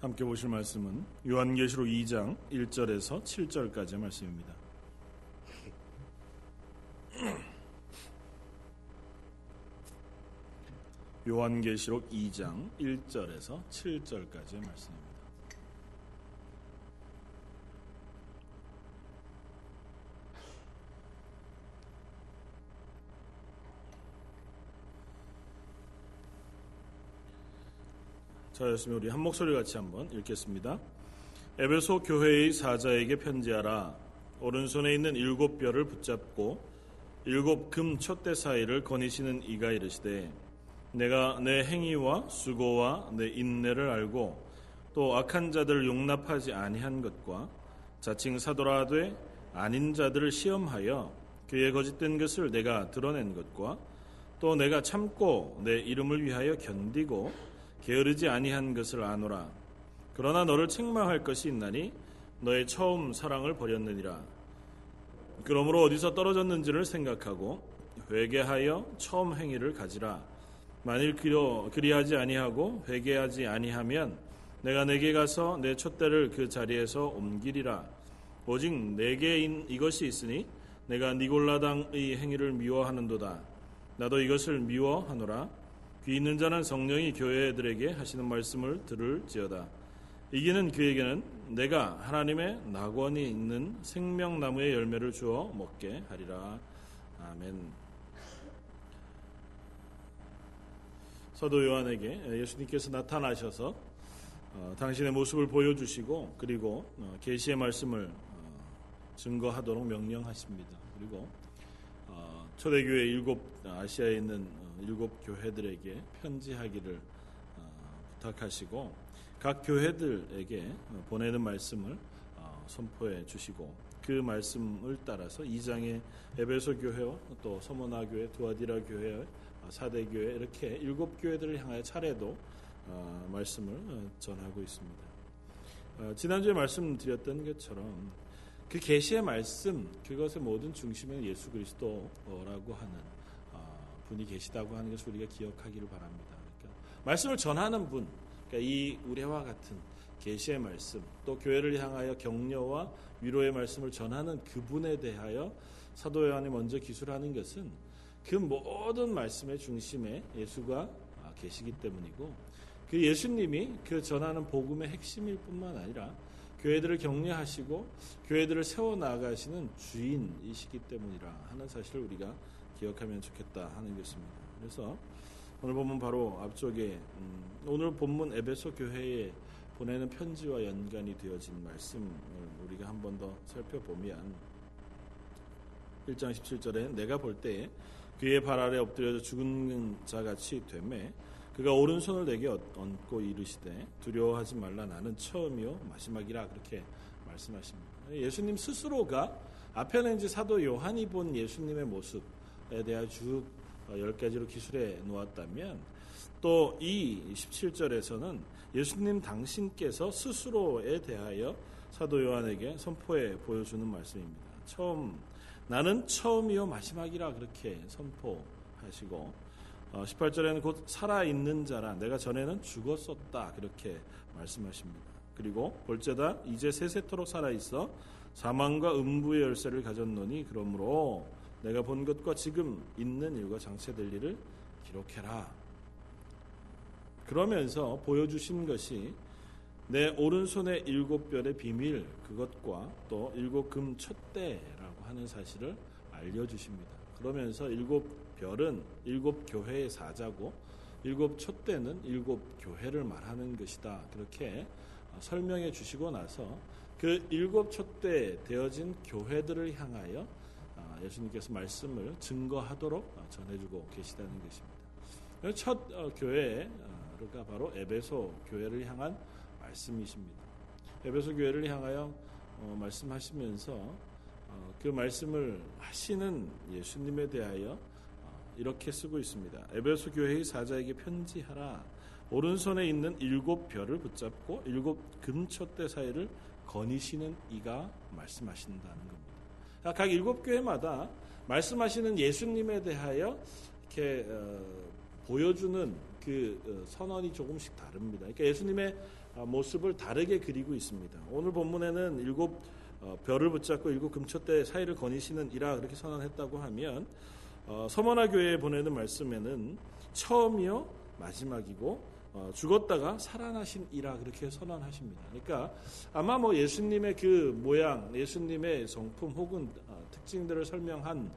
함께 보실 말씀은 요한계시록 2장 1절에서 7절까지의 말씀입니다. 요한계시록 2장 1절에서 7절까지의 말씀입니다. 자였으면 우리 한 목소리 같이 한번 읽겠습니다. 에베소 교회의 사자에게 편지하라. 오른손에 있는 일곱 뼈를 붙잡고 일곱 금 촛대 사이를 거니시는 이가 이르시되 내가 내 행위와 수고와 내 인내를 알고 또 악한 자들을 용납하지 아니한 것과 자칭 사도라 되 아닌 자들을 시험하여 그의 거짓된 것을 내가 드러낸 것과 또 내가 참고 내 이름을 위하여 견디고 게으르지 아니한 것을 아노라 그러나 너를 책망할 것이 있나니 너의 처음 사랑을 버렸느니라 그러므로 어디서 떨어졌는지를 생각하고 회개하여 처음 행위를 가지라 만일 그려, 그리하지 아니하고 회개하지 아니하면 내가 내게 가서 내 촛대를 그 자리에서 옮기리라. 오직 내게 이것이 있으니 내가 니골라당의 행위를 미워하는도다. 나도 이것을 미워하노라. 귀 있는 자는 성령이 교회들에게 하시는 말씀을 들을지어다. 이기는 그에게는 내가 하나님의 낙원이 있는 생명나무의 열매를 주어 먹게 하리라. 아멘. 사도 요한에게 예수님께서 나타나셔서 어, 당신의 모습을 보여주시고 그리고 어, 계시의 말씀을 어, 증거하도록 명령하십니다. 그리고 어, 초대교회 일곱 아시아에 있는 어, 일곱 교회들에게 편지하기를 어, 부탁하시고 각 교회들에게 보내는 말씀을 선포해 주시고 그 말씀을 따라서 2장의 에베소 교회와 또 서모나 교회, 두아디라 교회 사대 교회 이렇게 일곱 교회들을 향하여 차례도 어, 말씀을 어, 전하고 있습니다. 어, 지난주에 말씀드렸던 것처럼 그 계시의 말씀 그것의 모든 중심은 예수 그리스도라고 하는 분이 계시다고 하는 것을 우리가 기억하기를 바랍니다. 그러니까 말씀을 전하는 분, 그러니까 이 우리와 같은 계시의 말씀, 또 교회를 향하여 격려와 위로의 말씀을 전하는 그분에 대하여 사도 요한이 먼저 기술하는 것은 그 모든 말씀의 중심에 예수가 계시기 때문이고 그 예수님이 그 전하는 복음의 핵심일 뿐만 아니라 교회들을 격려하시고 교회들을 세워 나가시는 주인이시기 때문이라 하는 사실을 우리가 기억하면 좋겠다 하는 것입니다. 그래서 오늘 본문 바로 앞쪽에 음, 오늘 본문 에베소 교회에 보내는 편지와 연관이 되어진 말씀을 우리가 한 번 더 살펴보면 1장 17절에 내가 볼 때에 그의 발 아래 엎드려져 죽은 자같이 되매 그가 오른손을 내게 얹고 이르시되 두려워하지 말라 나는 처음이요 마지막이라 그렇게 말씀하십니다. 예수님 스스로가 앞에는 이제 사도 요한이 본 예수님의 모습 에 대한 쭉열 가지로 기술해 놓았다면 또 이 17절에서는 예수님 당신께서 스스로에 대하여 사도 요한에게 선포해 보여주는 말씀입니다. 처음 나는 처음이요 마지막이라 그렇게 선포하시고 18절에는 어, 곧 살아있는 자라 내가 전에는 죽었었다 그렇게 말씀하십니다. 그리고 볼제다 이제 세세토록 살아있어 사망과 음부의 열쇠를 가졌노니 그러므로 내가 본 것과 지금 있는 일과 장체될 일을 기록해라. 그러면서 보여주신 것이 내 오른손의 일곱 별의 비밀 그것과 또 일곱 금 촛대라고 하는 사실을 알려주십니다. 그러면서 일곱 별은 일곱 교회의 사자고 일곱 촛대는 일곱 교회를 말하는 것이다. 그렇게 설명해 주시고 나서 그 일곱 촛대 되어진 교회들을 향하여 아, 예수님께서 말씀을 증거하도록 전해주고 계시다는 것입니다. 첫 어, 교회가 바로 에베소 교회를 향한 말씀이십니다. 에베소 교회를 향하여 어, 말씀하시면서 어, 그 말씀을 하시는 예수님에 대하여 어, 이렇게 쓰고 있습니다. 에베소 교회의 사자에게 편지하라. 오른손에 있는 일곱 별을 붙잡고 일곱 금초대 사이를 거니시는 이가 말씀하신다는 겁니다. 각 일곱 교회마다 말씀하시는 예수님에 대하여 이렇게 어, 보여주는 그 어, 선언이 조금씩 다릅니다. 그러니까 예수님의 아, 모습을 다르게 그리고 있습니다. 오늘 본문에는 일곱 어, 별을 붙잡고 일곱 금초대 사이를 거니시는 이라 그렇게 선언했다고 하면 어, 서머나 교회에 보내는 말씀에는 처음이요 마지막이고 죽었다가 살아나신 이라 그렇게 선언하십니다. 그러니까 아마 뭐 예수님의 그 모양, 예수님의 성품 혹은 특징들을 설명한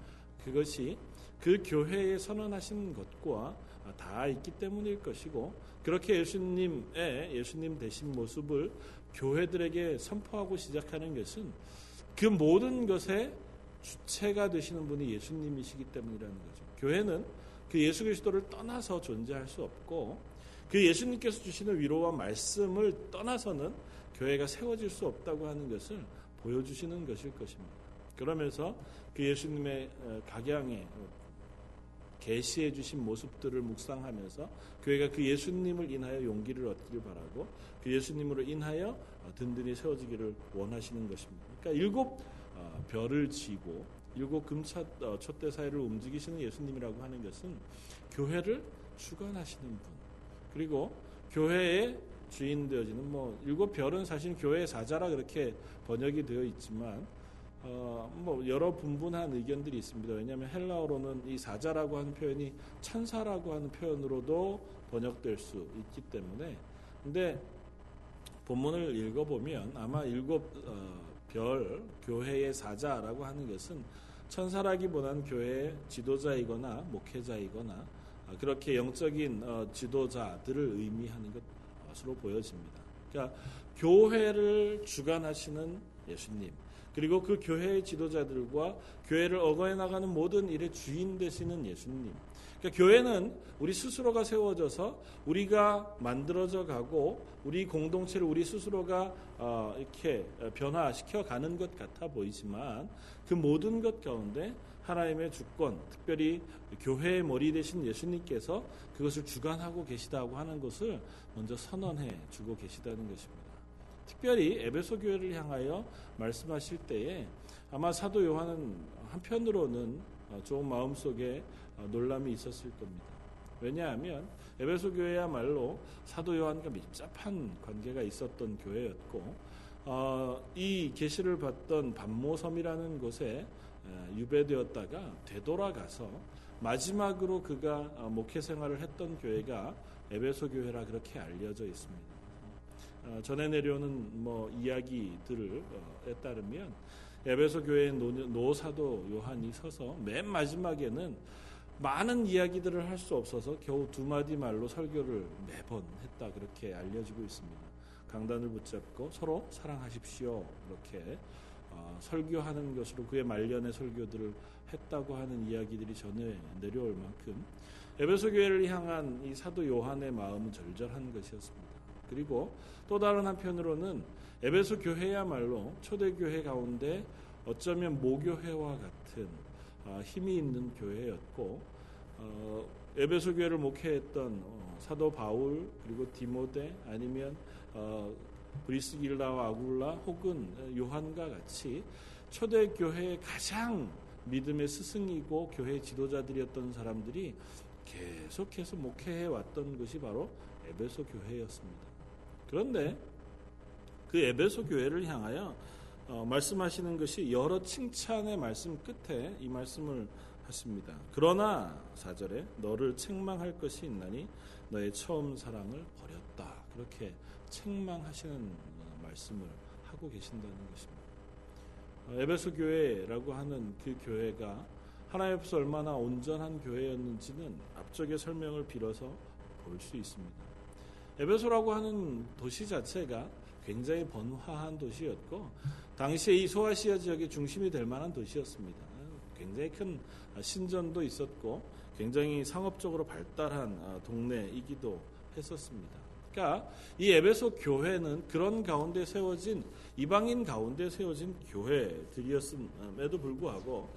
그것이 그 교회에 선언하신 것과 다 있기 때문일 것이고 그렇게 예수님의 예수님 되신 모습을 교회들에게 선포하고 시작하는 것은 그 모든 것의 주체가 되시는 분이 예수님이시기 때문이라는 거죠. 교회는 그 예수 그리스도를 떠나서 존재할 수 없고 그 예수님께서 주시는 위로와 말씀을 떠나서는 교회가 세워질 수 없다고 하는 것을 보여주시는 것일 것입니다. 그러면서 그 예수님의 어, 각양의 계시해 주신 모습들을 묵상하면서 교회가 그 예수님을 인하여 용기를 얻기를 바라고 그 예수님으로 인하여 어, 든든히 세워지기를 원하시는 것입니다. 그러니까 일곱 어, 별을 지고 일곱 금차 촛대 사이를 움직이시는 예수님이라고 하는 것은 교회를 주관하시는 분 그리고 교회의 주인 되어지는 뭐 일곱 별은 사실 교회의 사자라 그렇게 번역이 되어 있지만 어, 뭐 여러 분분한 의견들이 있습니다. 왜냐하면 헬라어로는 이 사자라고 하는 표현이 천사라고 하는 표현으로도 번역될 수 있기 때문에 근데 본문을 읽어보면 아마 일곱 어, 별 교회의 사자라고 하는 것은 천사라기보다는 교회의 지도자이거나 목회자이거나 어, 그렇게 영적인 어, 지도자들을 의미하는 것으로 보여집니다. 그러니까 교회를 주관하시는 예수님 그리고 그 교회의 지도자들과 교회를 어거해 나가는 모든 일의 주인 되시는 예수님. 그러니까 교회는 우리 스스로가 세워져서 우리가 만들어져 가고 우리 공동체를 우리 스스로가 어, 이렇게 변화시켜 가는 것 같아 보이지만 그 모든 것 가운데 하나님의 주권, 특별히 교회의 머리 되신 예수님께서 그것을 주관하고 계시다고 하는 것을 먼저 선언해 주고 계시다는 것입니다. 특별히 에베소 교회를 향하여 말씀하실 때에 아마 사도 요한은 한편으로는 어, 좋은 마음속에 어, 놀람이 있었을 겁니다. 왜냐하면 에베소 교회야말로 사도 요한과 밀접한 관계가 있었던 교회였고 어, 이 계시를 받던 밧모섬이라는 곳에 유배되었다가 되돌아가서 마지막으로 그가 목회 생활을 했던 교회가 에베소 교회라 그렇게 알려져 있습니다. 어, 전해 내려오는 뭐 이야기들에 따르면 에베소 교회의 노, 사도 요한이 서서 맨 마지막에는 많은 이야기들을 할 수 없어서 겨우 두 마디 말로 설교를 매번 했다 그렇게 알려지고 있습니다. 강단을 붙잡고 서로 사랑하십시오 이렇게 어, 설교하는 것으로 그의 말년의 설교들을 했다고 하는 이야기들이 전해 내려올 만큼 에베소 교회를 향한 이 사도 요한의 마음은 절절한 것이었습니다. 그리고 또 다른 한편으로는 에베소 교회야말로 초대교회 가운데 어쩌면 모교회와 같은 아, 힘이 있는 교회였고 어, 에베소 교회를 목회했던 어, 사도 바울 그리고 디모데 아니면 어, 브리스길라와 아굴라 혹은 요한과 같이 초대 교회의 가장 믿음의 스승이고 교회 지도자들이었던 사람들이 계속해서 목회해 왔던 것이 바로 에베소 교회였습니다. 그런데 그 에베소 교회를 향하여 어, 말씀하시는 것이 여러 칭찬의 말씀 끝에 이 말씀을 하십니다. 그러나 사절에 너를 책망할 것이 있나니 너의 처음 사랑을 버렸다. 그렇게 책망하시는 어, 말씀을 하고 계신다는 것입니다. 어, 에베소 교회라고 하는 그 교회가 하나님 앞에서 얼마나 온전한 교회였는지는 앞쪽의 설명을 빌어서 볼 수 있습니다. 에베소라고 하는 도시 자체가 굉장히 번화한 도시였고 당시에 이 소아시아 지역의 중심이 될 만한 도시였습니다. 굉장히 큰 신전도 있었고 굉장히 상업적으로 발달한 아, 동네이기도 했었습니다. 그러니까 이 에베소 교회는 그런 가운데 세워진 이방인 가운데 세워진 교회들이었음에도 불구하고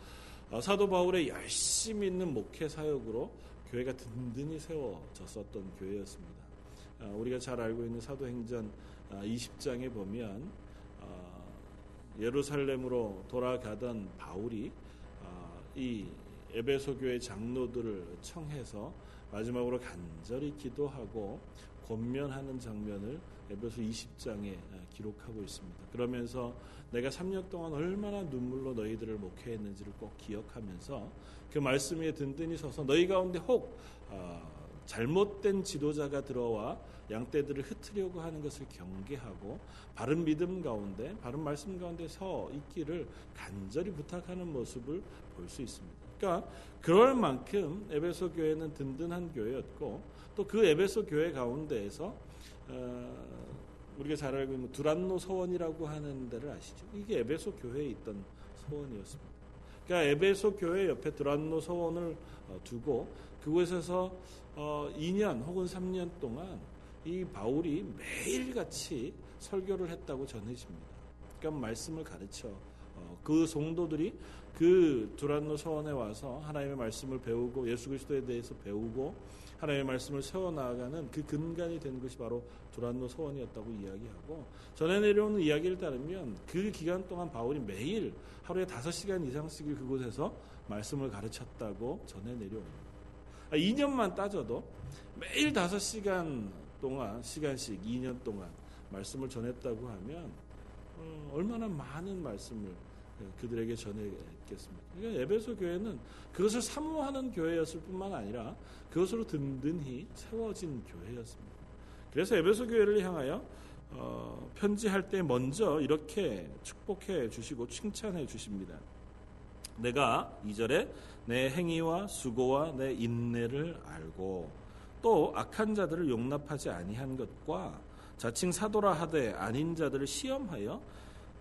아, 사도 바울의 열심히 있는 목회 사역으로 교회가 든든히 세워졌었던 교회였습니다. 아, 우리가 잘 알고 있는 사도행전 20장에 아, 보면 아, 예루살렘으로 돌아가던 바울이 이 에베소 교회 장로들을 청해서 마지막으로 간절히 기도하고 권면하는 장면을 에베소 20장에 기록하고 있습니다. 그러면서 내가 3년 동안 얼마나 눈물로 너희들을 목회했는지를 꼭 기억하면서 그 말씀 에 든든히 서서 너희 가운데 혹 어, 잘못된 지도자가 들어와 양떼들을 흩으려고 하는 것을 경계하고 바른 믿음 가운데 바른 말씀 가운데 서 있기를 간절히 부탁하는 모습을 볼 수 있습니다. 그러니까 그럴 만큼 에베소 교회는 든든한 교회였고 또 그 에베소 교회 가운데에서 어, 우리가 잘 알고 있는 두란노 서원이라고 하는 데를 아시죠? 이게 에베소 교회에 있던 서원이었습니다. 그러니까 에베소 교회 옆에 두란노 서원을 어, 두고 그곳에서 2년 어, 혹은 3년 동안 이 바울이 매일같이 설교를 했다고 전해집니다. 그러니까 말씀을 가르쳐 어, 그 성도들이 그 두란노 서원에 와서 하나님의 말씀을 배우고 예수 그리스도에 대해서 배우고 하나님의 말씀을 세워 나아가는 그 근간이 된 것이 바로 두란노 서원이었다고 이야기하고 전해 내려오는 이야기를 따르면 그 기간 동안 바울이 매일 하루에 다섯 시간 이상씩을 그곳에서 말씀을 가르쳤다고 전해 내려옵니다. 2년만 아, 따져도 매일 다섯 시간 동안 시간씩 2년 동안 말씀을 전했다고 하면 어, 얼마나 많은 말씀을 그들에게 전했겠습니까? 그러니까 에베소 교회는 그것을 사모하는 교회였을 뿐만 아니라 그것으로 든든히 세워진 교회였습니다. 그래서 에베소 교회를 향하여 어, 편지할 때 먼저 이렇게 축복해 주시고 칭찬해 주십니다. 내가 이절에 내 행위와 수고와 내 인내를 알고 또 악한 자들을 용납하지 아니한 것과 자칭 사도라 하되 아닌 자들을 시험하여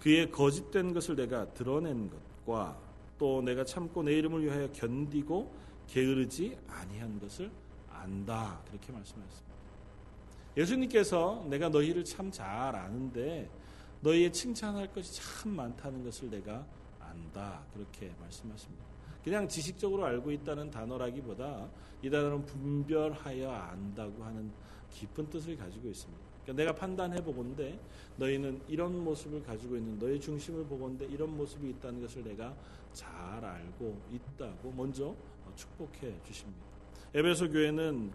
그의 거짓된 것을 내가 드러낸 것과 또 내가 참고 내 이름을 위하여 견디고 게으르지 아니한 것을 안다 그렇게 말씀하셨습니다. 예수님께서 내가 너희를 참 잘 아는데 너희의 칭찬할 것이 참 많다는 것을 내가 안다 그렇게 말씀하십니다. 그냥 지식적으로 알고 있다는 단어라기보다 이 단어는 분별하여 안다고 하는 깊은 뜻을 가지고 있습니다. 그러니까 내가 판단해 보건데 너희는 이런 모습을 가지고 있는 너의 중심을 보건데 이런 모습이 있다는 것을 내가 잘 알고 있다고 먼저 축복해 주십니다. 에베소 교회는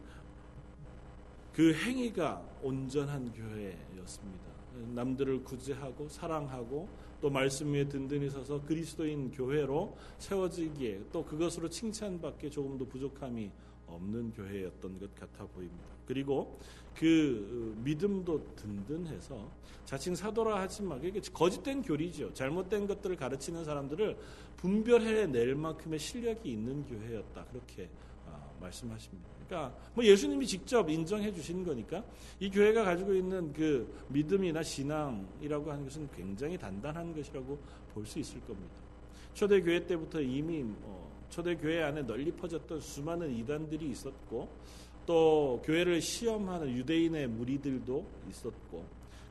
그 행위가 온전한 교회였습니다. 남들을 구제하고 사랑하고 또 말씀 위에 든든히 서서 그리스도인 교회로 세워지기에 또 그것으로 칭찬받기에 조금도 부족함이 없는 교회였던 것 같아 보입니다. 그리고 그 믿음도 든든해서 자칭 사도라 하지만 이게 거짓된 교리죠. 잘못된 것들을 가르치는 사람들을 분별해낼 만큼의 실력이 있는 교회였다. 그렇게 아, 말씀하십니다. 그러니까 뭐 예수님이 직접 인정해 주신 거니까 이 교회가 가지고 있는 그 믿음이나 신앙이라고 하는 것은 굉장히 단단한 것이라고 볼 수 있을 겁니다. 초대 교회 때부터 이미 뭐 초대 교회 안에 널리 퍼졌던 수많은 이단들이 있었고 또 교회를 시험하는 유대인의 무리들도 있었고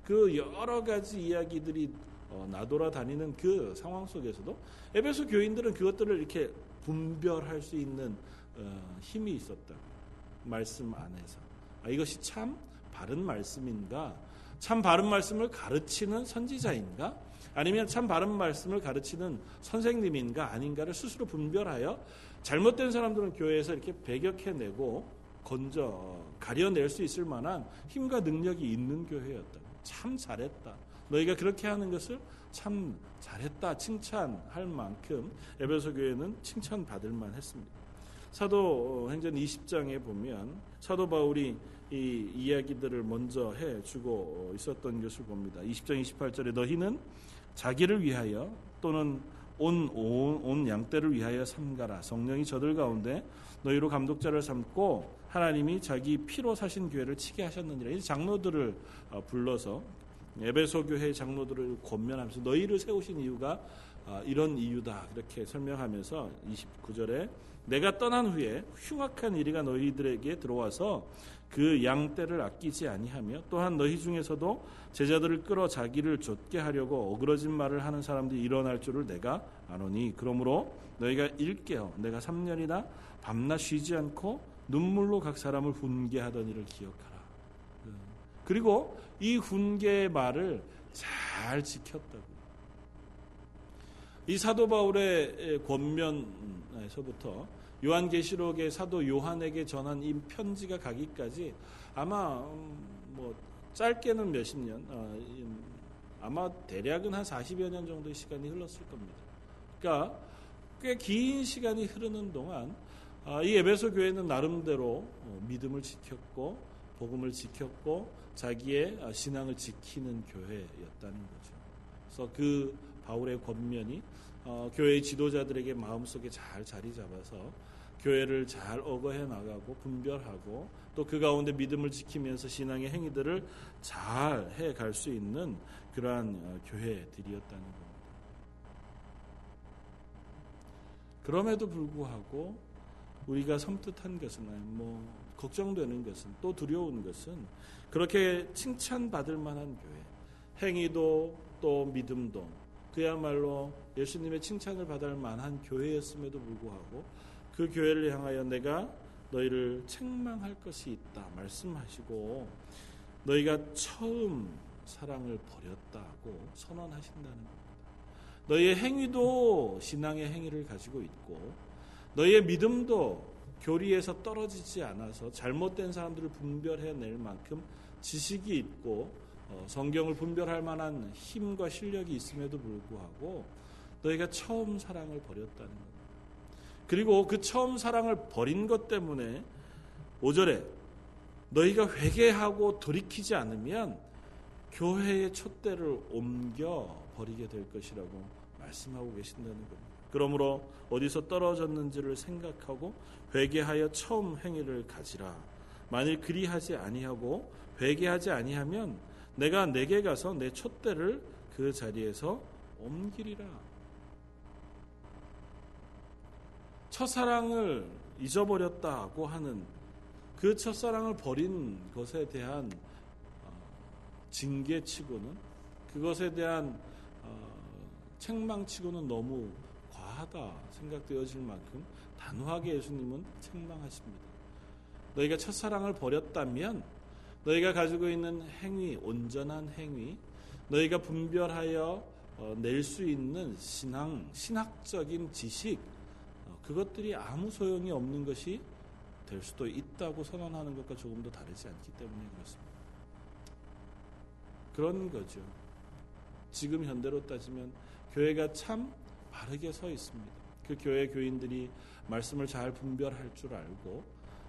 그 여러 가지 이야기들이 어, 나돌아 다니는 그 상황 속에서도 에베소 교인들은 그것들을 이렇게 분별할 수 있는 어, 힘이 있었다. 말씀 안에서 아, 이것이 참 바른 말씀인가? 참 바른 말씀을 가르치는 선지자인가? 아니면 참 바른 말씀을 가르치는 선생님인가 아닌가를 스스로 분별하여 잘못된 사람들은 교회에서 이렇게 배격해내고 건져 가려낼 수 있을 만한 힘과 능력이 있는 교회였다. 참 잘했다. 너희가 그렇게 하는 것을 참 잘했다 칭찬할 만큼 에베소 교회는 칭찬받을 만했습니다. 사도 행전 20장에 보면 사도 바울이 이 이야기들을 먼저 해 주고 있었던 것을 봅니다. 20장 28절에 너희는 자기를 위하여 또는 온, 온, 온 양떼를 위하여 삼가라. 성령이 저들 가운데 너희로 감독자를 삼고 하나님이 자기 피로 사신 교회를 치게 하셨느니라. 이 장로들을 어, 불러서 에베소 교회 장로들을 권면하면서 너희를 세우신 이유가 어, 이런 이유다. 이렇게 설명하면서 29절에 내가 떠난 후에 흉악한 이리가 너희들에게 들어와서 그 양떼를 아끼지 아니하며 또한 너희 중에서도 제자들을 끌어 자기를 좇게 하려고 어그러진 말을 하는 사람들이 일어날 줄을 내가 아노니 그러므로 너희가 일깨어 내가 3년이나 밤낮 쉬지 않고 눈물로 각 사람을 훈계하던 일을 기억하라. 그리고 이 훈계의 말을 잘 지켰다고. 이 사도 바울의 권면에서부터 요한계시록의 사도 요한에게 전한 이 편지가 가기까지 아마 음, 뭐 짧게는 몇십 년, 어, 아마 대략은 한 40여 년 정도의 시간이 흘렀을 겁니다. 그러니까 꽤 긴 시간이 흐르는 동안 아, 이 에베소 교회는 나름대로 어, 믿음을 지켰고 복음을 지켰고 자기의 아, 신앙을 지키는 교회였다는 거죠. 그래서 그 바울의 권면이 어, 교회의 지도자들에게 마음속에 잘 자리 잡아서 교회를 잘 어거해 나가고 분별하고 또 그 가운데 믿음을 지키면서 신앙의 행위들을 잘 해 갈 수 있는 그러한 어, 교회들이었다는 겁니다. 그럼에도 불구하고 우리가 섬뜩한 것은 뭐 걱정되는 것은 또 두려운 것은 그렇게 칭찬받을 만한 교회 행위도 또 믿음도 그야말로 예수님의 칭찬을 받을 만한 교회였음에도 불구하고 그 교회를 향하여 내가 너희를 책망할 것이 있다 말씀하시고 너희가 처음 사랑을 버렸다고 선언하신다는 겁니다. 너희의 행위도 신앙의 행위를 가지고 있고 너희의 믿음도 교리에서 떨어지지 않아서 잘못된 사람들을 분별해낼 만큼 지식이 있고 어, 성경을 분별할 만한 힘과 실력이 있음에도 불구하고 너희가 처음 사랑을 버렸다는 것. 그리고 그 처음 사랑을 버린 것 때문에 5절에 너희가 회개하고 돌이키지 않으면 교회의 촛대를 옮겨 버리게 될 것이라고 말씀하고 계신다는 겁니다. 그러므로 어디서 떨어졌는지를 생각하고 회개하여 처음 행위를 가지라. 만일 그리하지 아니하고 회개하지 아니하면 내가 내게 가서 내 촛대를 그 자리에서 옮기리라. 첫사랑을 잊어버렸다고 하는 그 첫사랑을 버린 것에 대한 어, 징계치고는 그것에 대한 어, 책망치고는 너무 과하다 생각되어질 만큼 단호하게 예수님은 책망하십니다. 너희가 첫사랑을 버렸다면 너희가 가지고 있는 행위, 온전한 행위, 너희가 분별하여 어, 낼수 있는 신앙, 신학적인 지식, 그것들이 아무 소용이 없는 것이 될 수도 있다고 선언하는 것과 조금도 다르지 않기 때문에 그렇습니다. 그런 거죠. 지금 현대로 따지면 교회가 참 바르게 서 있습니다. 그 교회 교인들이 말씀을 잘 분별할 줄 알고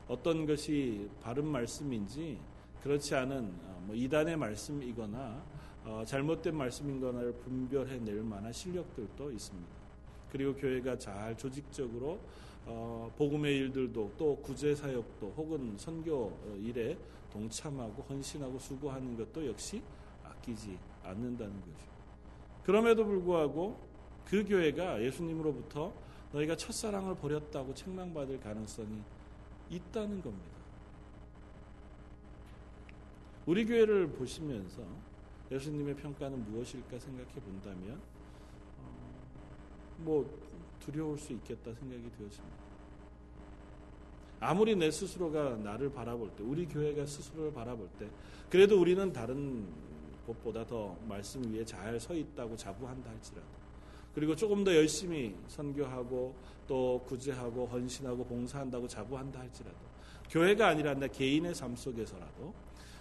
어떤 것이 바른 말씀인지 그렇지 않은 어, 뭐 이단의 말씀이거나 어, 잘못된 말씀인 거나를 분별해낼 만한 실력들도 있습니다. 그리고 교회가 잘 조직적으로 어, 복음의 일들도 또 구제 사역도 혹은 선교 일에 동참하고 헌신하고 수고하는 것도 역시 아끼지 않는다는 거죠. 그럼에도 불구하고 그 교회가 예수님으로부터 너희가 첫사랑을 버렸다고 책망받을 가능성이 있다는 겁니다. 우리 교회를 보시면서 예수님의 평가는 무엇일까 생각해 본다면 뭐 두려울 수 있겠다 생각이 되었습니다. 아무리 내 스스로가 나를 바라볼 때, 우리 교회가 스스로를 바라볼 때, 그래도 우리는 다른 곳보다 더 말씀 위에 잘 서 있다고 자부한다 할지라도, 그리고 조금 더 열심히 선교하고 또 구제하고 헌신하고 봉사한다고 자부한다 할지라도, 교회가 아니라 내 개인의 삶 속에서라도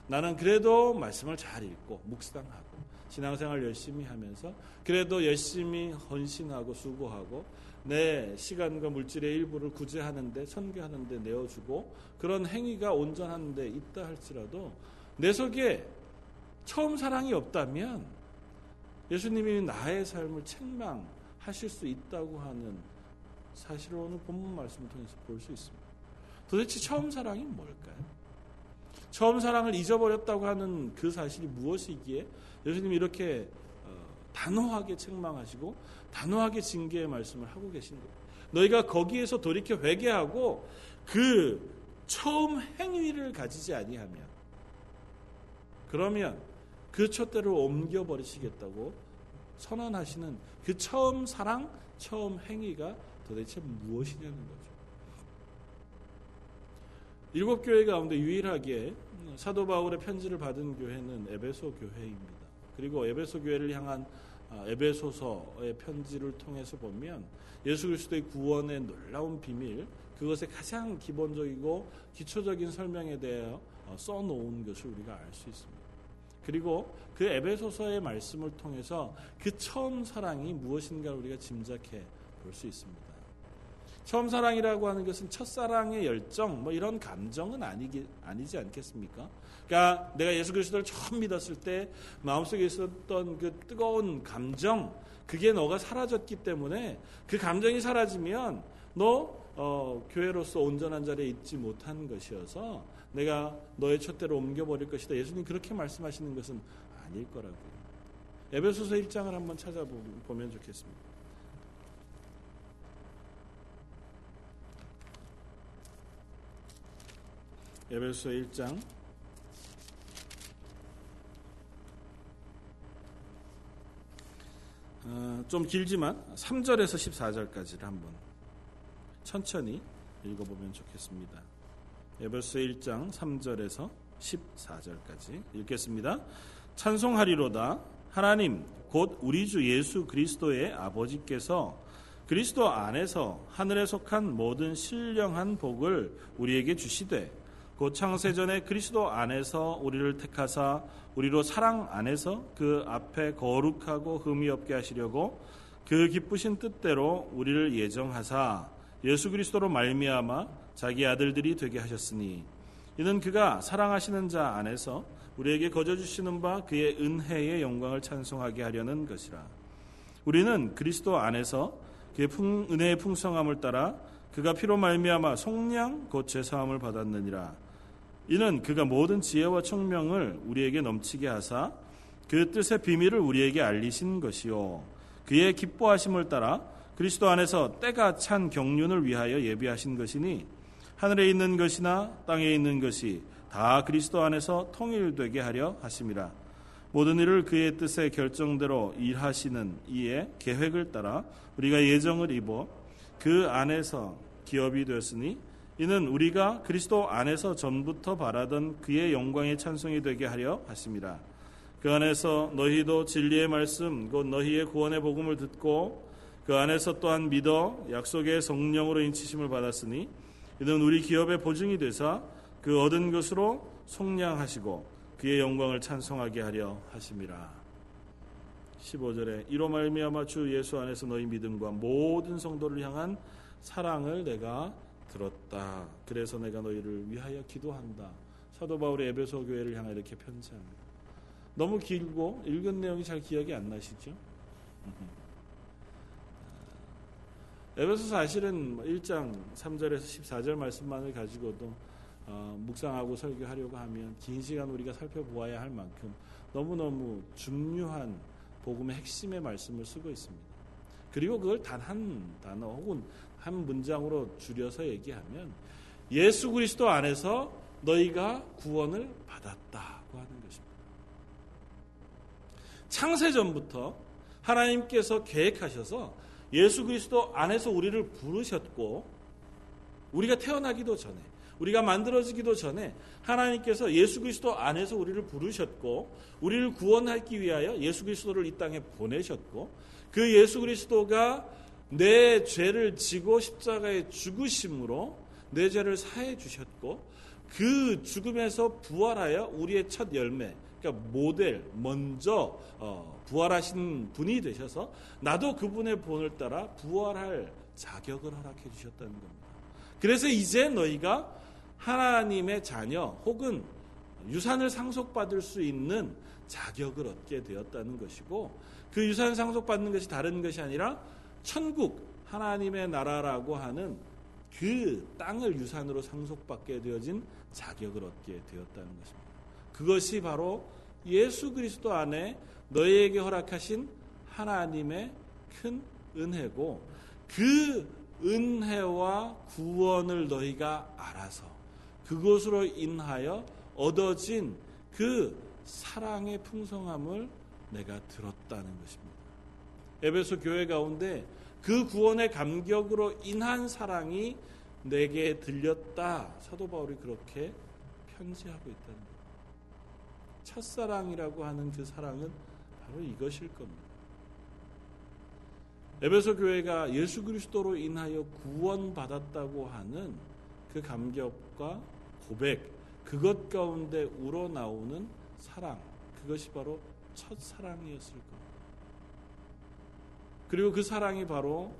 나는 그래도 말씀을 잘 읽고 묵상하고 신앙생활 열심히 하면서 그래도 열심히 헌신하고 수고하고 내 시간과 물질의 일부를 구제하는데 선교하는데 내어주고 그런 행위가 온전한데 있다 할지라도 내 속에 처음 사랑이 없다면 예수님이 나의 삶을 책망하실 수 있다고 하는 사실을 오늘 본문 말씀을 통해서 볼 수 있습니다. 도대체 처음 사랑이 뭘까요? 처음 사랑을 잊어버렸다고 하는 그 사실이 무엇이기에 예수님이 이렇게 어, 단호하게 책망하시고 단호하게 징계의 말씀을 하고 계신 거예요. 너희가 거기에서 돌이켜 회개하고 그 처음 행위를 가지지 아니하면 그러면 그 촛대를 옮겨 버리시겠다고 선언하시는 그 처음 사랑, 처음 행위가 도대체 무엇이냐는 거죠. 일곱 교회 가운데 유일하게 사도 바울의 편지를 받은 교회는 에베소 교회입니다. 그리고 에베소 교회를 향한 아, 에베소서의 편지를 통해서 보면 예수 그리스도의 구원의 놀라운 비밀 그것의 가장 기본적이고 기초적인 설명에 대해 써놓은 것을 우리가 알 수 있습니다. 그리고 그 에베소서의 말씀을 통해서 그 처음 사랑이 무엇인가 우리가 짐작해 볼 수 있습니다. 처음 사랑이라고 하는 것은 첫사랑의 열정, 뭐 이런 감정은 아니기, 아니지 않겠습니까? 그러니까 내가 예수 그리스도를 처음 믿었을 때 마음속에 있었던 그 뜨거운 감정, 그게 너가 사라졌기 때문에 그 감정이 사라지면 너 어, 교회로서 온전한 자리에 있지 못한 것이어서 내가 너의 촛대로 옮겨버릴 것이다. 예수님 그렇게 말씀하시는 것은 아닐 거라고요. 에베소서 1장을 한번 찾아보면 좋겠습니다. 에베소 1장 어, 좀 길지만 3절에서 14절까지를 한번 천천히 읽어보면 좋겠습니다. 에베소 1장 3절에서 14절까지 읽겠습니다. 찬송하리로다 하나님 곧 우리 주 예수 그리스도의 아버지께서 그리스도 안에서 하늘에 속한 모든 신령한 복을 우리에게 주시되 곧 창세전에 그리스도 안에서 우리를 택하사 우리로 사랑 안에서 그 앞에 거룩하고 흠이 없게 하시려고 그 기쁘신 뜻대로 우리를 예정하사 예수 그리스도로 말미암아 자기 아들들이 되게 하셨으니 이는 그가 사랑하시는 자 안에서 우리에게 거저 주시는 바 그의 은혜의 영광을 찬송하게 하려는 것이라. 우리는 그리스도 안에서 그의 풍, 은혜의 풍성함을 따라 그가 피로 말미암아 속량 곧 죄사함을 받았느니라. 이는 그가 모든 지혜와 청명을 우리에게 넘치게 하사 그 뜻의 비밀을 우리에게 알리신 것이요. 그의 기뻐하심을 따라 그리스도 안에서 때가 찬 경륜을 위하여 예비하신 것이니 하늘에 있는 것이나 땅에 있는 것이 다 그리스도 안에서 통일되게 하려 하심이라 모든 일을 그의 뜻의 결정대로 일하시는 이의 계획을 따라 우리가 예정을 입어 그 안에서 기업이 되었으니 이는 우리가 그리스도 안에서 전부터 바라던 그의 영광의 찬송이 되게 하려 하십니다. 그 안에서 너희도 진리의 말씀 곧 너희의 구원의 복음을 듣고 그 안에서 또한 믿어 약속의 성령으로 인치심을 받았으니 이는 우리 기업의 보증이 되사 그 얻은 것으로 속량하시고 그의 영광을 찬송하게 하려 하심이라. 15절에 이로 말미암아 주 예수 안에서 너희 믿음과 모든 성도를 향한 사랑을 내가 들었다. 그래서 내가 너희를 위하여 기도한다. 사도 바울의 에베소 교회를 향해 이렇게 편지합니다. 너무 길고 읽은 내용이 잘 기억이 안 나시죠? 에베소 사실은 1장 3절에서 14절 말씀만을 가지고도 어, 묵상하고 설교하려고 하면 긴 시간 우리가 살펴보아야 할 만큼 너무너무 중요한 복음의 핵심의 말씀을 쓰고 있습니다. 그리고 그걸 단 한 단어 혹은 한 문장으로 줄여서 얘기하면 예수 그리스도 안에서 너희가 구원을 받았다고 하는 것입니다. 창세전부터 하나님께서 계획하셔서 예수 그리스도 안에서 우리를 부르셨고 우리가 태어나기도 전에 우리가 만들어지기도 전에 하나님께서 예수 그리스도 안에서 우리를 부르셨고 우리를 구원하기 위하여 예수 그리스도를 이 땅에 보내셨고 그 예수 그리스도가 내 죄를 지고 십자가에 죽으심으로 내 죄를 사해 주셨고 그 죽음에서 부활하여 우리의 첫 열매 그러니까 모델 먼저 어, 부활하신 분이 되셔서 나도 그분의 본을 따라 부활할 자격을 허락해 주셨다는 겁니다. 그래서 이제 너희가 하나님의 자녀 혹은 유산을 상속받을 수 있는 자격을 얻게 되었다는 것이고 그 유산 상속받는 것이 다른 것이 아니라 천국 하나님의 나라라고 하는 그 땅을 유산으로 상속받게 되어진 자격을 얻게 되었다는 것입니다. 그것이 바로 예수 그리스도 안에 너희에게 허락하신 하나님의 큰 은혜고 그 은혜와 구원을 너희가 알아서 그것으로 인하여 얻어진 그 사랑의 풍성함을 내가 들었다는 것입니다. 에베소 교회 가운데 그 구원의 감격으로 인한 사랑이 내게 들렸다. 사도 바울이 그렇게 편지하고 있다는. 첫사랑이라고 하는 그 사랑은 바로 이것일 겁니다. 에베소 교회가 예수 그리스도로 인하여 구원받았다고 하는 그 감격과 고백, 그것 가운데 우러나오는 사랑, 그것이 바로 첫 사랑이었을 겁니다. 그리고 그 사랑이 바로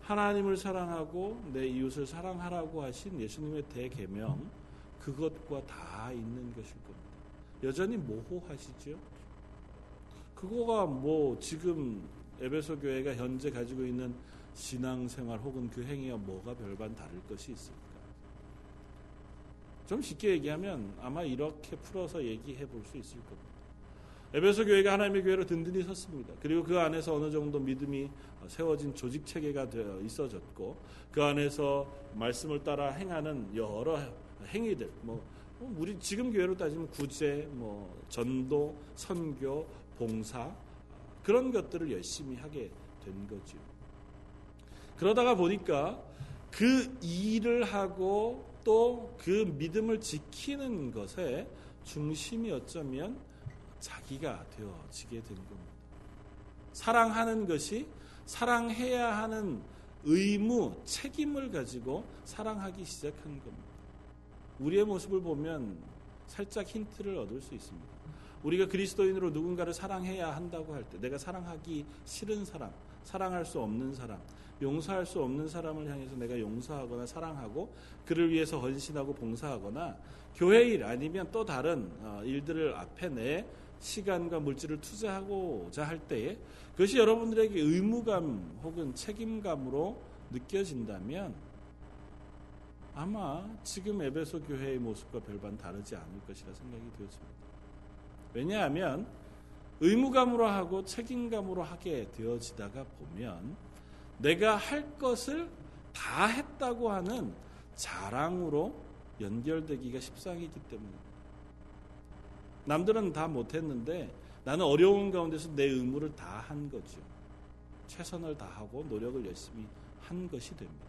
하나님을 사랑하고 내 이웃을 사랑하라고 하신 예수님의 대계명, 그것과 다 있는 것일 겁니다. 여전히 모호하시죠? 그거가 뭐 지금 에베소 교회가 현재 가지고 있는 신앙생활 혹은 그 행위와 뭐가 별반 다를 것이 있을까? 좀 쉽게 얘기하면 아마 이렇게 풀어서 얘기해 볼 수 있을 겁니다. 에베소 교회가 하나님의 교회로 든든히 섰습니다. 그리고 그 안에서 어느 정도 믿음이 세워진 조직 체계가 되어 있어졌고 그 안에서 말씀을 따라 행하는 여러 행위들 뭐 우리 지금 교회로 따지면 구제, 뭐 전도, 선교, 봉사 그런 것들을 열심히 하게 된 거죠. 그러다가 보니까 그 일을 하고 또 그 믿음을 지키는 것에 중심이 어쩌면 자기가 되어지게 된 겁니다. 사랑하는 것이 사랑해야 하는 의무, 책임을 가지고 사랑하기 시작한 겁니다. 우리의 모습을 보면 살짝 힌트를 얻을 수 있습니다. 우리가 그리스도인으로 누군가를 사랑해야 한다고 할 때, 내가 사랑하기 싫은 사람, 사랑할 수 없는 사람, 용서할 수 없는 사람을 향해서 내가 용서하거나 사랑하고 그를 위해서 헌신하고 봉사하거나 교회 일 아니면 또 다른 어, 일들을 앞에 내 시간과 물질을 투자하고자 할 때에 그것이 여러분들에게 의무감 혹은 책임감으로 느껴진다면 아마 지금 에베소 교회의 모습과 별반 다르지 않을 것이라 생각이 되었습니다. 왜냐하면 의무감으로 하고 책임감으로 하게 되어지다가 보면 내가 할 것을 다 했다고 하는 자랑으로 연결되기가 십상이기 때문입니다. 남들은 다 못했는데 나는 어려운 가운데서 내 의무를 다 한 거죠. 최선을 다하고 노력을 열심히 한 것이 됩니다.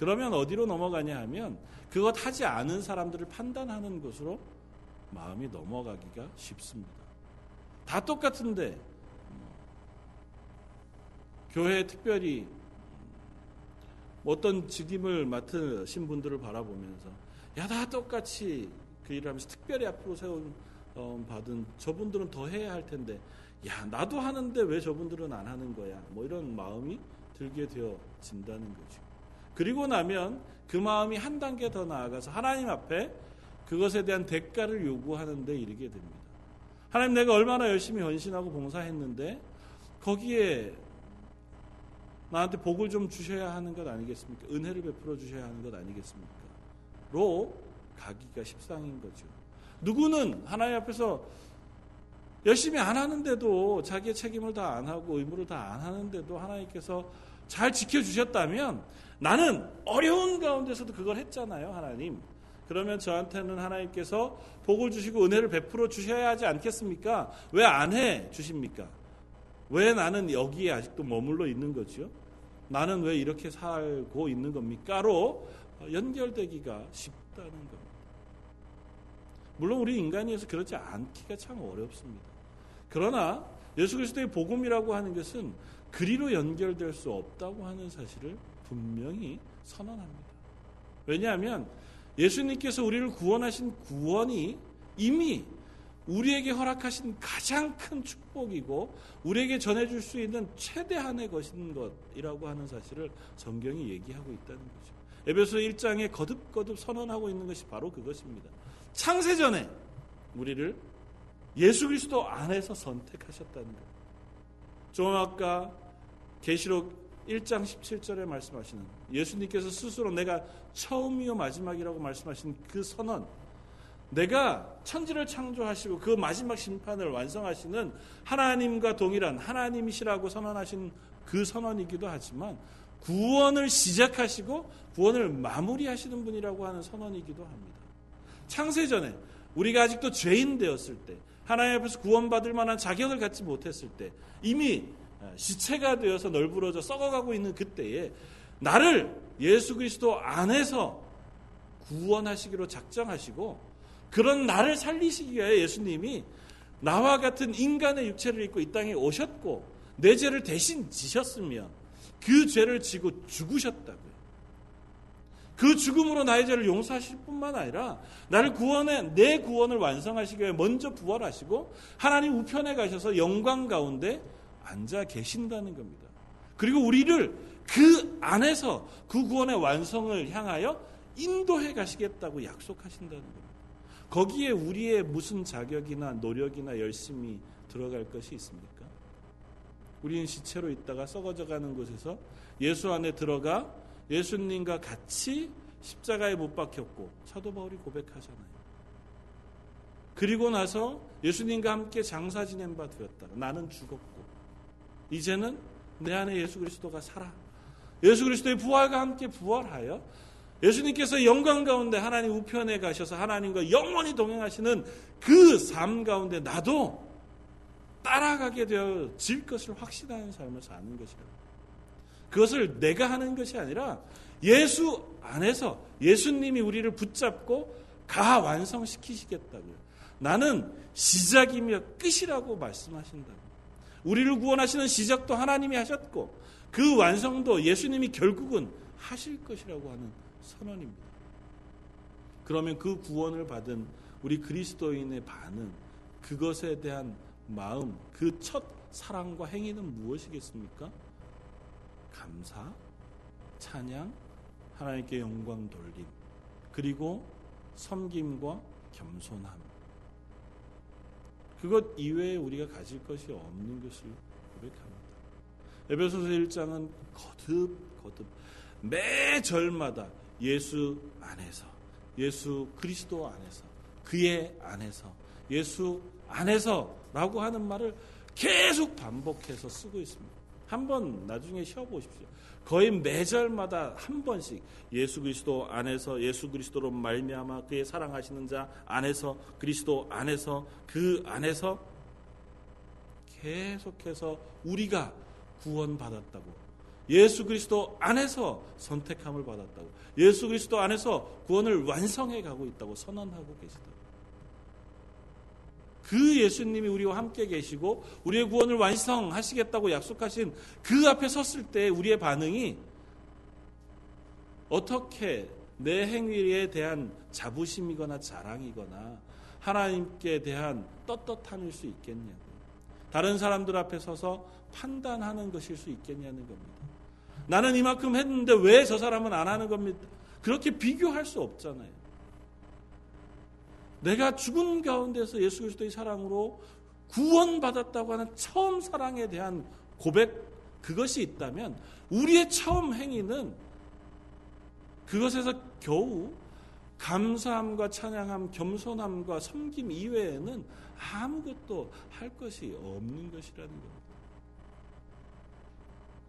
그러면 어디로 넘어가냐 하면 그것 하지 않은 사람들을 판단하는 것으로 마음이 넘어가기가 쉽습니다. 다 똑같은데 교회 특별히 어떤 직임을 맡으신 분들을 바라보면서 야 다 똑같이 그 일을 하면서 특별히 앞으로 세운 어, 받은 저분들은 더 해야 할 텐데 야 나도 하는데 왜 저분들은 안 하는 거야 뭐 이런 마음이 들게 되어진다는 거죠. 그리고 나면 그 마음이 한 단계 더 나아가서 하나님 앞에 그것에 대한 대가를 요구하는 데 이르게 됩니다. 하나님 내가 얼마나 열심히 헌신하고 봉사했는데 거기에 나한테 복을 좀 주셔야 하는 것 아니겠습니까? 은혜를 베풀어 주셔야 하는 것 아니겠습니까? 로 가기가 십상인 거죠. 누구는 하나님 앞에서 열심히 안 하는데도 자기의 책임을 다 안 하고 의무를 다 안 하는데도 하나님께서 잘 지켜주셨다면 나는 어려운 가운데서도 그걸 했잖아요, 하나님. 그러면 저한테는 하나님께서 복을 주시고 은혜를 베풀어 주셔야 하지 않겠습니까? 왜 안 해 주십니까? 왜 나는 여기에 아직도 머물러 있는 거죠? 나는 왜 이렇게 살고 있는 겁니까?로 연결되기가 쉽다는 겁니다. 물론 우리 인간이어서 그렇지 않기가 참 어렵습니다. 그러나 예수 그리스도의 복음이라고 하는 것은 그리로 연결될 수 없다고 하는 사실을 분명히 선언합니다. 왜냐하면 예수님께서 우리를 구원하신 구원이 이미 우리에게 허락하신 가장 큰 축복이고 우리에게 전해줄 수 있는 최대한의 것인 것이라고 하는 사실을 성경이 얘기하고 있다는 거죠. 에베소 1장에 거듭거듭 선언하고 있는 것이 바로 그것입니다. 창세전에 우리를 예수 그리스도 안에서 선택하셨다는 것. 좀 아까 계시록 1장 17절에 말씀하시는 예수님께서 스스로 내가 처음이요 마지막이라고 말씀하신 그 선언 내가 천지를 창조하시고 그 마지막 심판을 완성하시는 하나님과 동일한 하나님이시라고 선언하신 그 선언이기도 하지만 구원을 시작하시고 구원을 마무리하시는 분이라고 하는 선언이기도 합니다. 창세전에 우리가 아직도 죄인 되었을 때 하나님 앞에서 구원받을 만한 자격을 갖지 못했을 때 이미 시체가 되어서 널브러져 썩어가고 있는 그때에 나를 예수 그리스도 안에서 구원하시기로 작정하시고 그런 나를 살리시기 위해 예수님이 나와 같은 인간의 육체를 입고 이 땅에 오셨고 내 죄를 대신 지셨으면 그 죄를 지고 죽으셨다고요. 그 죽음으로 나의 죄를 용서하실 뿐만 아니라 나를 구원해 내 구원을 완성하시기 위해 먼저 부활하시고 하나님 우편에 가셔서 영광 가운데 앉아 계신다는 겁니다. 그리고 우리를 그 안에서 그 구원의 완성을 향하여 인도해 가시겠다고 약속하신다는 겁니다. 거기에 우리의 무슨 자격이나 노력이나 열심이 들어갈 것이 있습니까? 우리는 시체로 있다가 썩어져 가는 곳에서 예수 안에 들어가 예수님과 같이 십자가에 못 박혔고 사도 바울이 고백하잖아요. 그리고 나서 예수님과 함께 장사 지낸 바 되었다. 나는 죽었고 이제는 내 안에 예수 그리스도가 살아. 예수 그리스도의 부활과 함께 부활하여 예수님께서 영광 가운데 하나님 우편에 가셔서 하나님과 영원히 동행하시는 그 삶 가운데 나도 따라가게 되어질 것을 확신하는 삶을 사는 것이라. 그것을 내가 하는 것이 아니라 예수 안에서 예수님이 우리를 붙잡고 가 완성시키시겠다고요. 나는 시작이며 끝이라고 말씀하신다. 우리를 구원하시는 시작도 하나님이 하셨고 그 완성도 예수님이 결국은 하실 것이라고 하는 선언입니다. 그러면 그 구원을 받은 우리 그리스도인의 반응, 그것에 대한 마음, 그 첫 사랑과 행위는 무엇이겠습니까? 감사, 찬양, 하나님께 영광 돌림, 그리고 섬김과 겸손함. 그것 이외에 우리가 가질 것이 없는 것을 고백합니다. 에베소서 1장은 거듭 거듭 매 절마다 예수 안에서 예수 그리스도 안에서 그의 안에서 예수 안에서라고 하는 말을 계속 반복해서 쓰고 있습니다. 한번 나중에 쉬어 보십시오. 거의 매절마다 한 번씩 예수 그리스도 안에서 예수 그리스도로 말미암아 그의 사랑하시는 자 안에서 그리스도 안에서 그 안에서 계속해서 우리가 구원받았다고 예수 그리스도 안에서 선택함을 받았다고 예수 그리스도 안에서 구원을 완성해 가고 있다고 선언하고 계시다. 그 예수님이 우리와 함께 계시고 우리의 구원을 완성하시겠다고 약속하신 그 앞에 섰을 때 우리의 반응이 어떻게 내 행위에 대한 자부심이거나 자랑이거나 하나님께 대한 떳떳함일 수 있겠냐고요. 다른 사람들 앞에 서서 판단하는 것일 수 있겠냐는 겁니다. 나는 이만큼 했는데 왜 저 사람은 안 하는 겁니까? 그렇게 비교할 수 없잖아요. 내가 죽은 가운데서 예수 그리스도의 사랑으로 구원받았다고 하는 처음 사랑에 대한 고백 그것이 있다면 우리의 처음 행위는 그것에서 겨우 감사함과 찬양함, 겸손함과 섬김 이외에는 아무것도 할 것이 없는 것이라는 겁니다.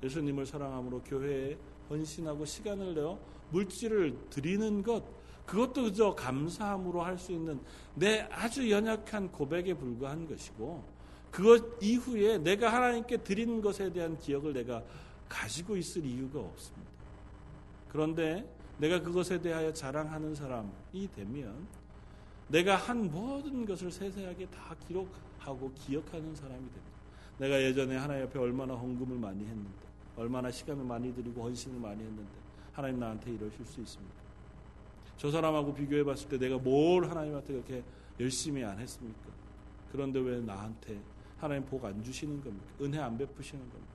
예수님을 사랑함으로 교회에 헌신하고 시간을 내어 물질을 드리는 것 그것도 그저 감사함으로 할 수 있는 내 아주 연약한 고백에 불과한 것이고 그것 이후에 내가 하나님께 드린 것에 대한 기억을 내가 가지고 있을 이유가 없습니다. 그런데 내가 그것에 대하여 자랑하는 사람이 되면 내가 한 모든 것을 세세하게 다 기록하고 기억하는 사람이 됩니다. 내가 예전에 하나님 앞에 얼마나 헌금을 많이 했는데, 얼마나 시간을 많이 들이고 헌신을 많이 했는데, 하나님 나한테 이러실 수 있습니까? 저 사람하고 비교해 봤을 때 내가 뭘 하나님한테 그렇게 열심히 안 했습니까? 그런데 왜 나한테 하나님 복 안 주시는 겁니까? 은혜 안 베푸시는 겁니까?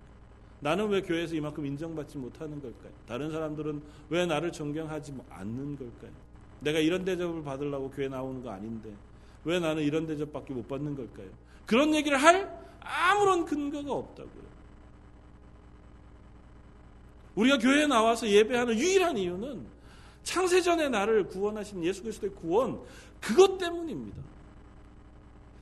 나는 왜 교회에서 이만큼 인정받지 못하는 걸까요? 다른 사람들은 왜 나를 존경하지 않는 걸까요? 내가 이런 대접을 받으려고 교회 나오는 거 아닌데 왜 나는 이런 대접밖에 못 받는 걸까요? 그런 얘기를 할 아무런 근거가 없다고요. 우리가 교회에 나와서 예배하는 유일한 이유는 창세전에 나를 구원하신 예수 그리스도의 구원 그것 때문입니다.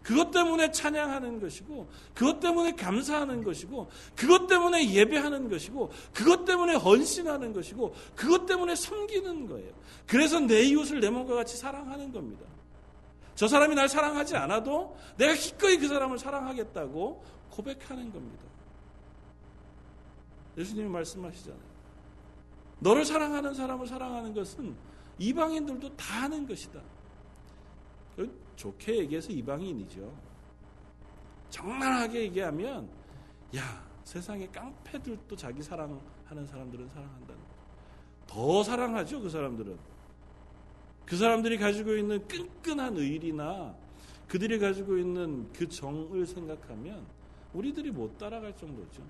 그것 때문에 찬양하는 것이고 그것 때문에 감사하는 것이고 그것 때문에 예배하는 것이고 그것 때문에 헌신하는 것이고 그것 때문에 섬기는 거예요. 그래서 내 이웃을 내 몸과 같이 사랑하는 겁니다. 저 사람이 날 사랑하지 않아도 내가 기꺼이 그 사람을 사랑하겠다고 고백하는 겁니다. 예수님이 말씀하시잖아요. 너를 사랑하는 사람을 사랑하는 것은 이방인들도 다 하는 것이다. 좋게 얘기해서 이방인이죠. 정말하게 얘기하면, 야, 세상의 깡패들도 자기 사랑하는 사람들은 사랑한다는. 더 사랑하죠, 그 사람들은. 그 사람들이 가지고 있는 끈끈한 의리나 그들이 가지고 있는 그 정을 생각하면 우리들이 못 따라갈 정도죠.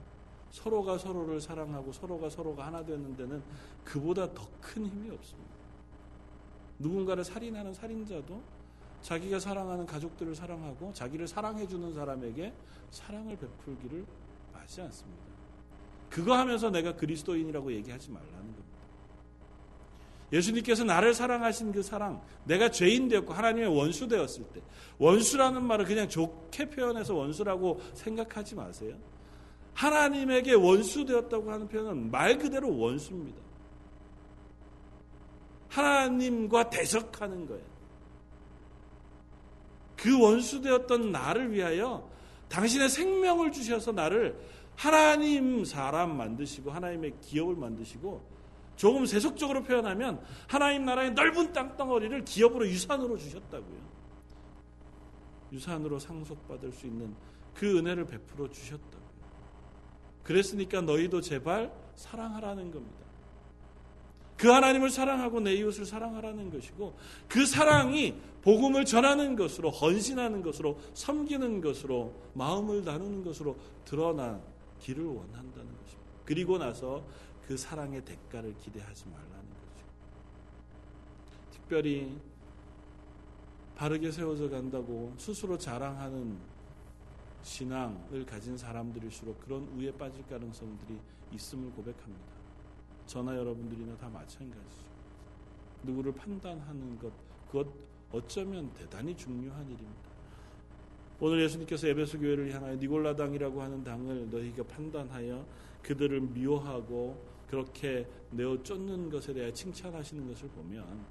서로가 서로를 사랑하고 서로가 서로가 하나 되는 데는 그보다 더 큰 힘이 없습니다. 누군가를 살인하는 살인자도 자기가 사랑하는 가족들을 사랑하고 자기를 사랑해주는 사람에게 사랑을 베풀기를 하지 않습니다. 그거 하면서 내가 그리스도인이라고 얘기하지 말라는 겁니다. 예수님께서 나를 사랑하신 그 사랑, 내가 죄인 되었고 하나님의 원수 되었을 때, 원수라는 말을 그냥 좋게 표현해서 원수라고 생각하지 마세요. 하나님에게 원수 되었다고 하는 표현은 말 그대로 원수입니다. 하나님과 대적하는 거예요. 그 원수 되었던 나를 위하여 당신의 생명을 주셔서 나를 하나님 사람 만드시고 하나님의 기업을 만드시고 조금 세속적으로 표현하면 하나님 나라의 넓은 땅덩어리를 기업으로 유산으로 주셨다고요. 유산으로 상속받을 수 있는 그 은혜를 베풀어 주셨다고요. 그랬으니까 너희도 제발 사랑하라는 겁니다. 그 하나님을 사랑하고 내 이웃을 사랑하라는 것이고 그 사랑이 복음을 전하는 것으로 헌신하는 것으로 섬기는 것으로 마음을 나누는 것으로 드러나기를 원한다는 것입니다. 그리고 나서 그 사랑의 대가를 기대하지 말라는 거죠. 특별히 바르게 세워져 간다고 스스로 자랑하는 신앙을 가진 사람들일수록 그런 우에 빠질 가능성들이 있음을 고백합니다. 저나 여러분들이나 다 마찬가지죠. 누구를 판단하는 것, 그것 어쩌면 대단히 중요한 일입니다. 오늘 예수님께서 에베소 교회를 향하여 니골라 당이라고 하는 당을 너희가 판단하여 그들을 미워하고 그렇게 내어 쫓는 것에 대해 칭찬하시는 것을 보면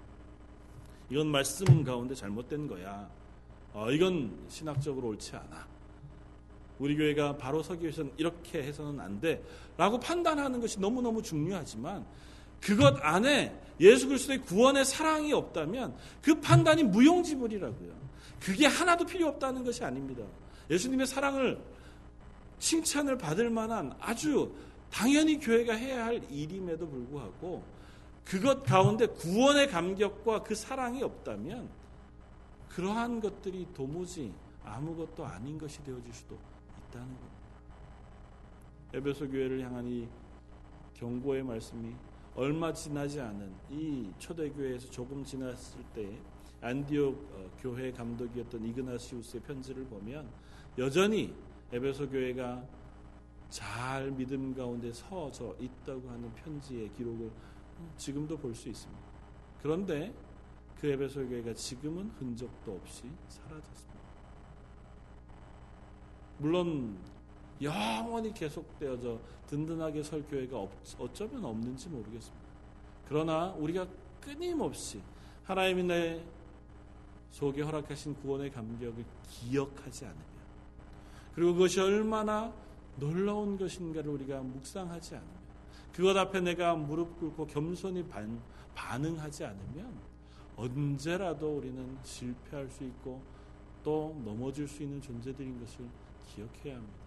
이건 말씀 가운데 잘못된 거야. 어, 이건 신학적으로 옳지 않아. 우리 교회가 바로 서기 위해서는 이렇게 해서는 안 돼. 라고 판단하는 것이 너무너무 중요하지만 그것 안에 예수 그리스도의 구원의 사랑이 없다면 그 판단이 무용지물이라고요. 그게 하나도 필요 없다는 것이 아닙니다. 예수님의 사랑을 칭찬을 받을 만한 아주 당연히 교회가 해야 할 일임에도 불구하고 그것 가운데 구원의 감격과 그 사랑이 없다면 그러한 것들이 도무지 아무것도 아닌 것이 되어질 수도 있다는 겁니다. 에베소 교회를 향한 이 경고의 말씀이 얼마 지나지 않은 이 초대교회에서 조금 지났을 때 안디옥 어, 교회 감독이었던 이그나시우스의 편지를 보면 여전히 에베소 교회가 잘 믿음 가운데 서져 있다고 하는 편지의 기록을 지금도 볼 수 있습니다. 그런데 그 에베소 교회가 지금은 흔적도 없이 사라졌습니다. 물론 영원히 계속되어져 든든하게 설 교회가 어쩌면 없는지 모르겠습니다. 그러나 우리가 끊임없이 하나님이 내 속에 허락하신 구원의 감격을 기억하지 않으면 그리고 그것이 얼마나 놀라운 것인가를 우리가 묵상하지 않으면 그것 앞에 내가 무릎 꿇고 겸손히 반, 반응하지 않으면 언제라도 우리는 실패할 수 있고 또 넘어질 수 있는 존재들인 것을 기억해야 합니다.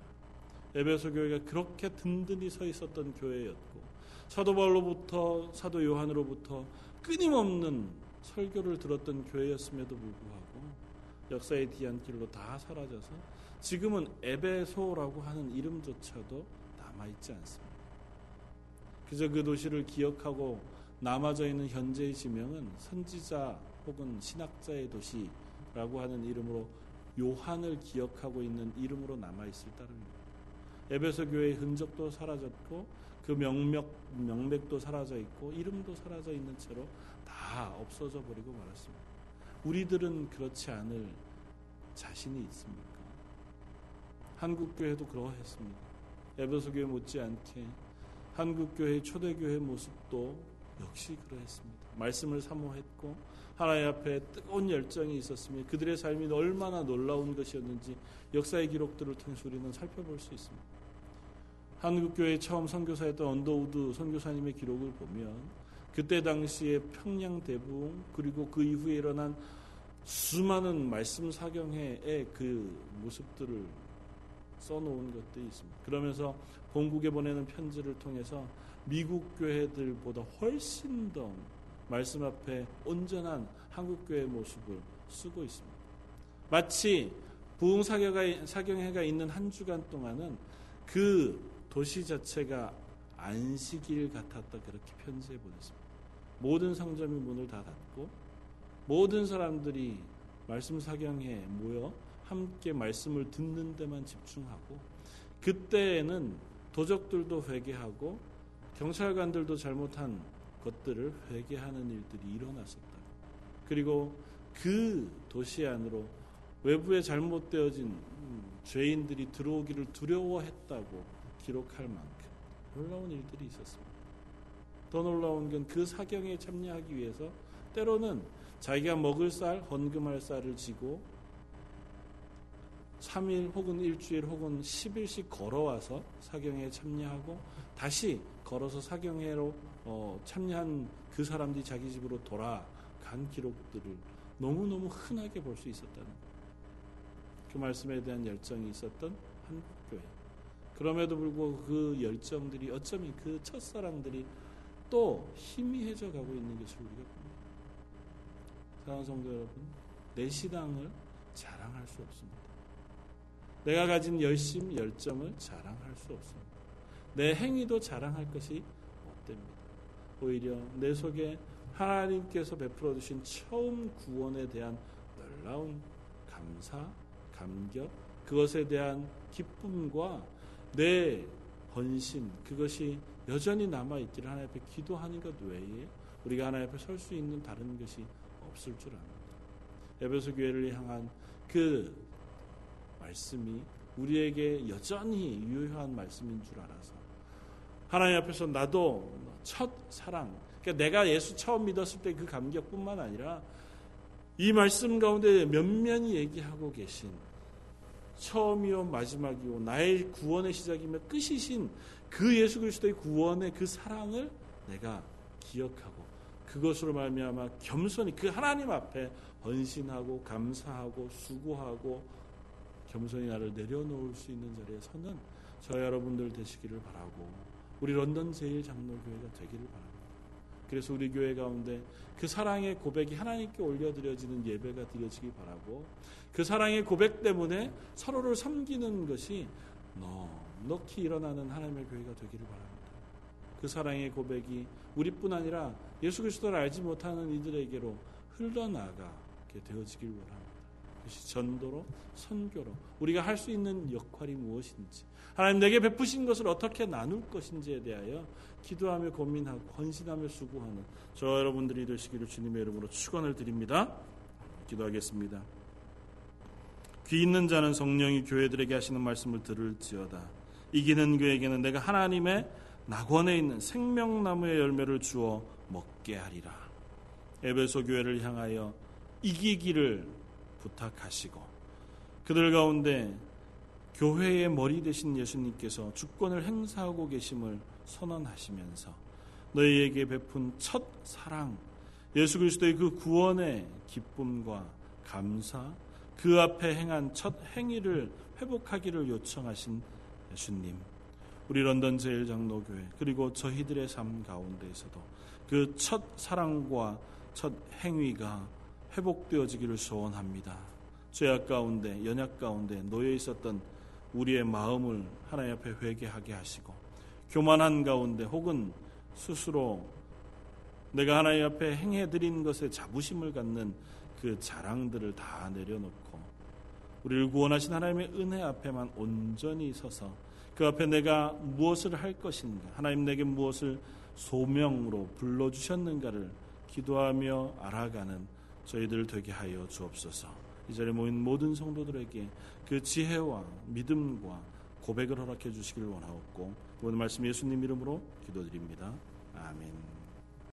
에베소 교회가 그렇게 든든히 서 있었던 교회였고 사도 바울로부터 사도 요한으로부터 끊임없는 설교를 들었던 교회였음에도 불구하고 역사의 뒤안길로 다 사라져서 지금은 에베소라고 하는 이름조차도 남아있지 않습니다. 그저 그 도시를 기억하고 남아져 있는 현재의 지명은 선지자 혹은 신학자의 도시라고 하는 이름으로 요한을 기억하고 있는 이름으로 남아 있을 따름입니다. 에베소 교회의 흔적도 사라졌고 그 명맥, 명맥도 사라져 있고 이름도 사라져 있는 채로 다 없어져 버리고 말았습니다. 우리들은 그렇지 않을 자신이 있습니까? 한국 교회도 그러했습니다. 에베소 교회 못지않게 한국 교회의 초대 교회 모습도 역시 그러했습니다. 말씀을 사모했고 하나님 앞에 뜨거운 열정이 있었으며 그들의 삶이 얼마나 놀라운 것이었는지 역사의 기록들을 통해서 우리는 살펴볼 수 있습니다. 한국교회 처음 선교사였던 언더우드 선교사님의 기록을 보면 그때 당시에 평양 대부흥 그리고 그 이후에 일어난 수많은 말씀 사경회의 그 모습들을 써놓은 것들이 있습니다. 그러면서 본국에 보내는 편지를 통해서 미국 교회들보다 훨씬 더 말씀 앞에 온전한 한국 교회의 모습을 쓰고 있습니다. 마치 부흥 사경회가 있는 한 주간 동안은 그 도시 자체가 안식일 같았다 그렇게 편지해 보냈습니다. 모든 상점이 문을 다 닫고 모든 사람들이 말씀 사경에 모여 함께 말씀을 듣는 데만 집중하고 그때에는 도적들도 회개하고 경찰관들도 잘못한 것들을 회개하는 일들이 일어났었다. 그리고 그 도시 안으로 외부에 잘못되어진 죄인들이 들어오기를 두려워했다고 기록할 만큼 놀라운 일들이 있었습니다. 더 놀라운 건 그 사경에 참여하기 위해서 때로는 자기가 먹을 쌀, 헌금할 쌀을 지고 3일 혹은 일주일 혹은 10일씩 걸어와서 사경회에 참여하고 다시 걸어서 사경회로 어, 참여한 그 사람들이 자기 집으로 돌아간 기록들을 너무너무 흔하게 볼 수 있었다는 그 말씀에 대한 열정이 있었던 한국교회. 그럼에도 불구하고 그 열정들이 어쩌면 그 첫사랑들이 또 희미해져 가고 있는 것을 우리가 봅니다. 사랑하는 성도 여러분, 내 신앙을 자랑할 수 없습니다. 내가 가진 열심, 열정을 자랑할 수 없습니다. 내 행위도 자랑할 것이. 오히려 내 속에 하나님께서 베풀어 주신 처음 구원에 대한 놀라운 감사, 감격, 그것에 대한 기쁨과 내 헌신, 그것이 여전히 남아 있기를 하나님 앞에 기도하는 것 외에 우리가 하나님 앞에 설 수 있는 다른 것이 없을 줄 압니다. 에베소 교회를 향한 그 말씀이 우리에게 여전히 유효한 말씀인 줄 알아서 하나님 앞에서 나도 첫 사랑. 그러니까 내가 예수 처음 믿었을 때 그 감격뿐만 아니라 이 말씀 가운데 면면히 얘기하고 계신 처음이요 마지막이요 나의 구원의 시작이며 끝이신 그 예수 그리스도의 구원의 그 사랑을 내가 기억하고 그것으로 말미암아 겸손히 그 하나님 앞에 헌신하고 감사하고 수고하고 겸손히 나를 내려놓을 수 있는 자리에 서는 저 여러분들 되시기를 바라고 우리 런던 제일 장로교회가 되기를 바랍니다. 그래서 우리 교회 가운데 그 사랑의 고백이 하나님께 올려드려지는 예배가 드려지기 바라고 그 사랑의 고백 때문에 서로를 섬기는 것이 넉넉히 일어나는 하나님의 교회가 되기를 바랍니다. 그 사랑의 고백이 우리뿐 아니라 예수 그리스도를 알지 못하는 이들에게로 흘러나가게 되어지길 원합니다. 그것이 전도로 선교로 우리가 할 수 있는 역할이 무엇인지 하나님 내게 베푸신 것을 어떻게 나눌 것인지에 대하여 기도하며 고민하고 헌신하며 수고하는 저 여러분들이 되시기를 주님의 이름으로 축원을 드립니다. 기도하겠습니다. 귀 있는 자는 성령이 교회들에게 하시는 말씀을 들을지어다. 이기는 그에게는 내가 하나님의 낙원에 있는 생명나무의 열매를 주어 먹게 하리라. 에베소 교회를 향하여 이기기를 부탁하시고 그들 가운데 교회의 머리 되신 예수님께서 주권을 행사하고 계심을 선언하시면서 너희에게 베푼 첫 사랑 예수 그리스도의 그 구원의 기쁨과 감사 그 앞에 행한 첫 행위를 회복하기를 요청하신 예수님 우리 런던 제일 장로교회 그리고 저희들의 삶 가운데에서도 그 첫 사랑과 첫 행위가 회복되어지기를 소원합니다. 죄악 가운데 연약 가운데 놓여 있었던 우리의 마음을 하나님 앞에 회개하게 하시고 교만한 가운데 혹은 스스로 내가 하나님 앞에 행해 드린 것에 자부심을 갖는 그 자랑들을 다 내려놓고 우리를 구원하신 하나님의 은혜 앞에만 온전히 서서 그 앞에 내가 무엇을 할 것인가 하나님 내게 무엇을 소명으로 불러 주셨는가를 기도하며 알아가는 저희들 되게 하여 주옵소서. 이 자리에 모인 모든 성도들에게 그 지혜와 믿음과 고백을 허락해 주시기를 원하옵고 오늘 말씀 예수님 이름으로 기도드립니다. 아멘.